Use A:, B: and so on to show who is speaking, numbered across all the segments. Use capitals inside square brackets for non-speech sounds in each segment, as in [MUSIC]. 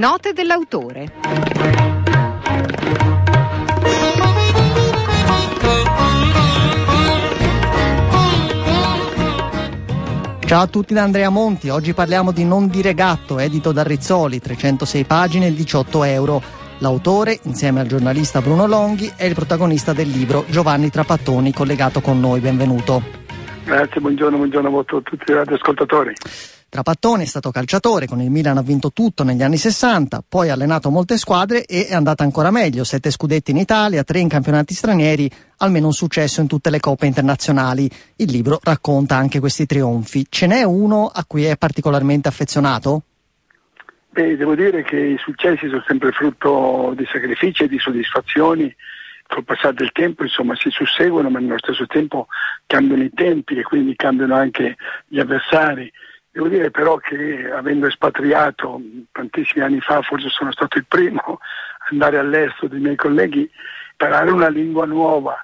A: Note dell'autore.
B: Ciao a tutti da Andrea Monti, oggi parliamo di Non dire gatto, edito da Rizzoli, 306 pagine, 18 euro. L'autore, insieme al giornalista Bruno Longhi, è il protagonista del libro Giovanni Trapattoni, collegato con noi. Benvenuto.
C: Grazie, buongiorno, buongiorno a tutti i radioascoltatori.
B: Trapattoni è stato calciatore, con il Milan ha vinto tutto negli anni 60, poi ha allenato molte squadre e è andata ancora meglio, sette scudetti in Italia, tre in campionati stranieri, almeno un successo in tutte le coppe internazionali. Il libro racconta anche questi trionfi. Ce n'è uno a cui è particolarmente affezionato?
C: Beh, devo dire che i successi sono sempre frutto di sacrifici e di soddisfazioni col passare del tempo insomma si susseguono ma nello stesso tempo cambiano i tempi e quindi cambiano anche gli avversari Devo dire però che avendo espatriato tantissimi anni fa, forse sono stato il primo a andare all'estero dei miei colleghi, imparare una lingua nuova,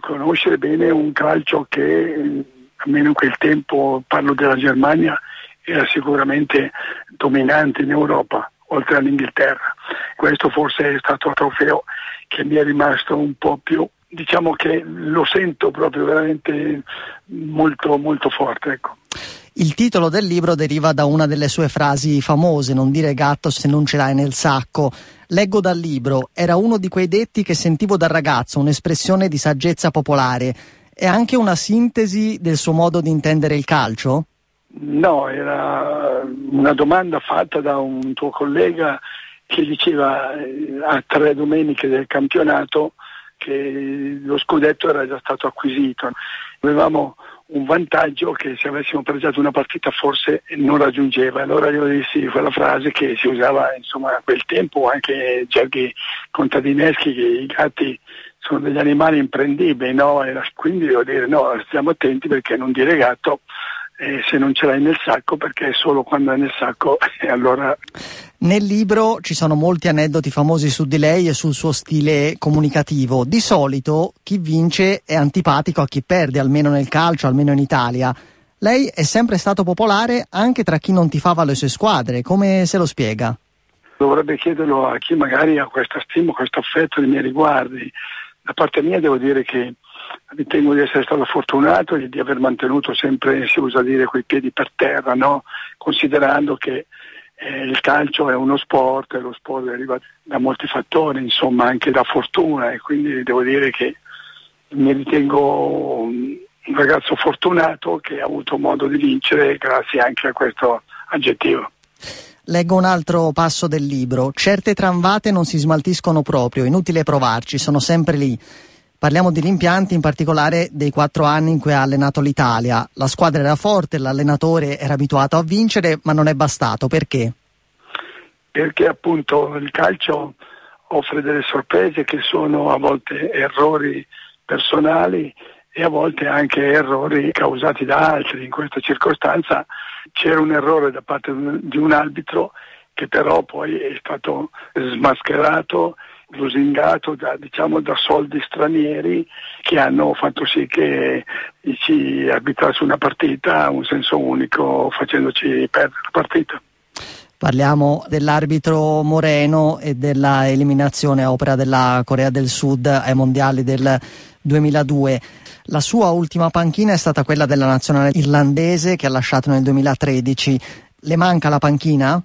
C: conoscere bene un calcio che almeno in quel tempo, parlo della Germania, era sicuramente dominante in Europa, oltre all'Inghilterra. Questo forse è stato un trofeo che mi è rimasto un po' più, diciamo che lo sento proprio veramente molto, molto forte. Ecco.
B: Il titolo del libro deriva da una delle sue frasi famose, non dire gatto se non ce l'hai nel sacco. Leggo dal libro, era uno di quei detti che sentivo da ragazzo, un'espressione di saggezza popolare. È anche una sintesi del suo modo di intendere il calcio?
C: No, era una domanda fatta da un tuo collega che diceva eh, a tre domeniche del campionato che lo scudetto era già stato acquisito. Avevamo un vantaggio che se avessimo pregiato una partita forse non raggiungeva. Allora io dissi quella frase che si usava insomma a quel tempo, anche gerghi contadineschi, che i gatti sono degli animali imprendibili, no? quindi devo dire no, stiamo attenti perché non dire gatto eh, se non ce l'hai nel sacco perché solo quando è nel sacco e [LAUGHS] allora...
B: Nel libro ci sono molti aneddoti famosi su di lei e sul suo stile comunicativo. Di solito chi vince è antipatico a chi perde, almeno nel calcio, almeno in Italia. Lei è sempre stato popolare anche tra chi non tifava le sue squadre. Come se lo spiega?
C: Dovrebbe chiederlo a chi magari ha questa stima, questo affetto nei miei riguardi. Da parte mia devo dire che ritengo di essere stato fortunato e di aver mantenuto sempre, si usa dire, quei piedi per terra, no? considerando che eh, il calcio è uno sport e lo sport deriva da molti fattori, insomma anche da fortuna e quindi devo dire che mi ritengo un ragazzo fortunato che ha avuto modo di vincere grazie anche a questo aggettivo.
B: Leggo un altro passo del libro. Certe tramvate non si smaltiscono proprio, inutile provarci, sono sempre lì. Parliamo di rimpianti, in particolare dei quattro anni in cui ha allenato l'Italia. La squadra era forte, l'allenatore era abituato a vincere, ma non è bastato. Perché?
C: Perché appunto il calcio offre delle sorprese che sono a volte errori personali e a volte anche errori causati da altri. In questa circostanza c'era un errore da parte di un arbitro che però poi è stato smascherato lusingato da, diciamo, da, soldi stranieri che hanno fatto sì che ci arbitrasse una partita a un senso unico facendoci perdere la partita.
B: Parliamo dell'arbitro Moreno e della eliminazione a opera della Corea del Sud ai mondiali del 2002. La sua ultima panchina è stata quella della nazionale irlandese che ha lasciato nel 2013. Le manca la panchina?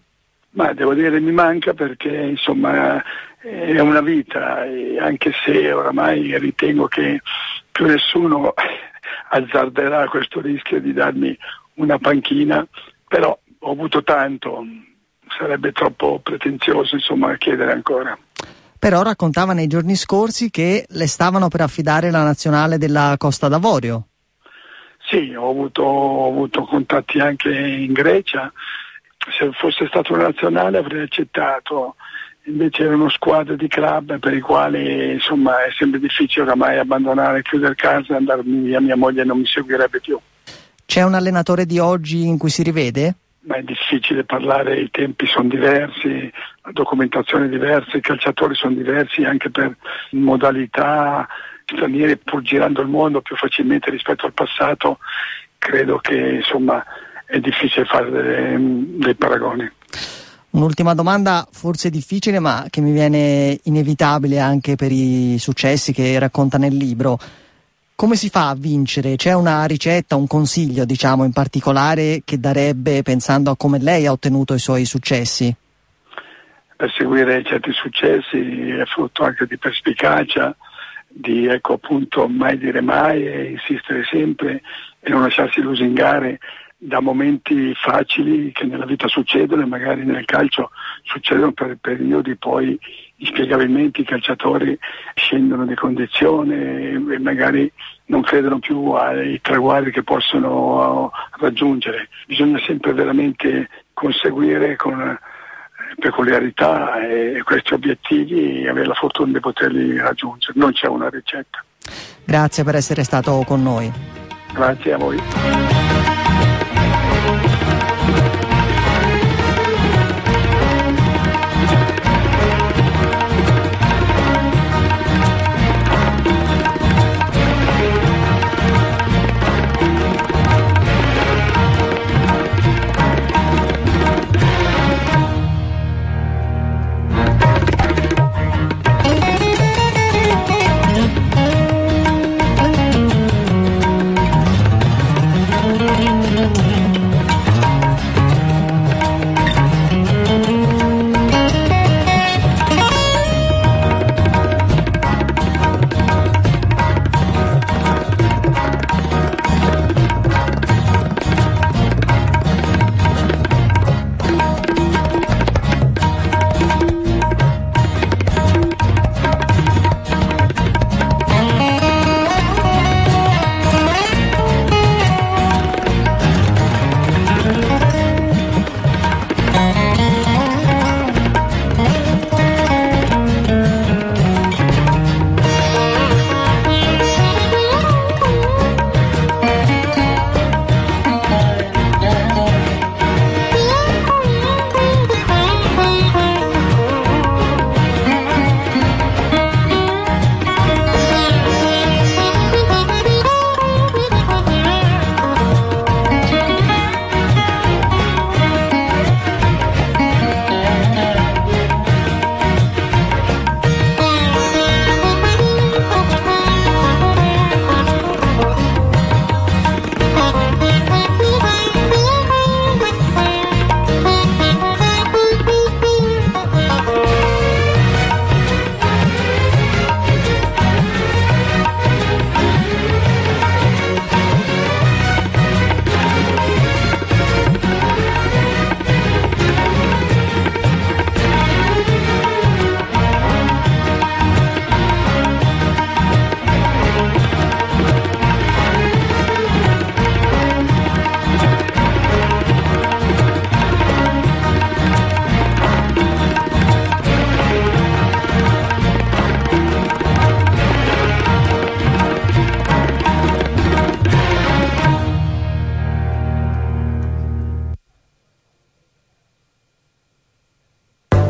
C: Ma devo dire mi manca perché insomma è una vita, anche se oramai ritengo che più nessuno azzarderà questo rischio di darmi una panchina, però ho avuto tanto, sarebbe troppo pretenzioso insomma chiedere ancora.
B: Però raccontava nei giorni scorsi che le stavano per affidare la nazionale della Costa d'Avorio.
C: Sì, ho avuto, ho avuto contatti anche in Grecia, se fosse stato una nazionale avrei accettato invece erano squadre di club per i quali insomma è sempre difficile oramai abbandonare, chiudere casa e andare via, mia moglie non mi seguirebbe più.
B: C'è un allenatore di oggi in cui si rivede?
C: Ma è difficile parlare, i tempi sono diversi, la documentazione è diversa, i calciatori sono diversi anche per modalità straniere pur girando il mondo più facilmente rispetto al passato, credo che insomma è difficile fare dei, dei paragoni.
B: Un'ultima domanda, forse difficile, ma che mi viene inevitabile anche per i successi che racconta nel libro. Come si fa a vincere? C'è una ricetta, un consiglio, diciamo, in particolare che darebbe pensando a come lei ha ottenuto i suoi successi?
C: Perseguire certi successi è frutto anche di perspicacia, di ecco appunto mai dire mai e insistere sempre e non lasciarsi lusingare da momenti facili che nella vita succedono e magari nel calcio succedono per periodi poi inspiegabilmente i calciatori scendono di condizione e magari non credono più ai traguardi che possono raggiungere. Bisogna sempre veramente conseguire con eh, peculiarità e questi obiettivi e avere la fortuna di poterli raggiungere. Non c'è una ricetta.
B: Grazie per essere stato con noi.
C: Grazie a voi. Thank [LAUGHS] you.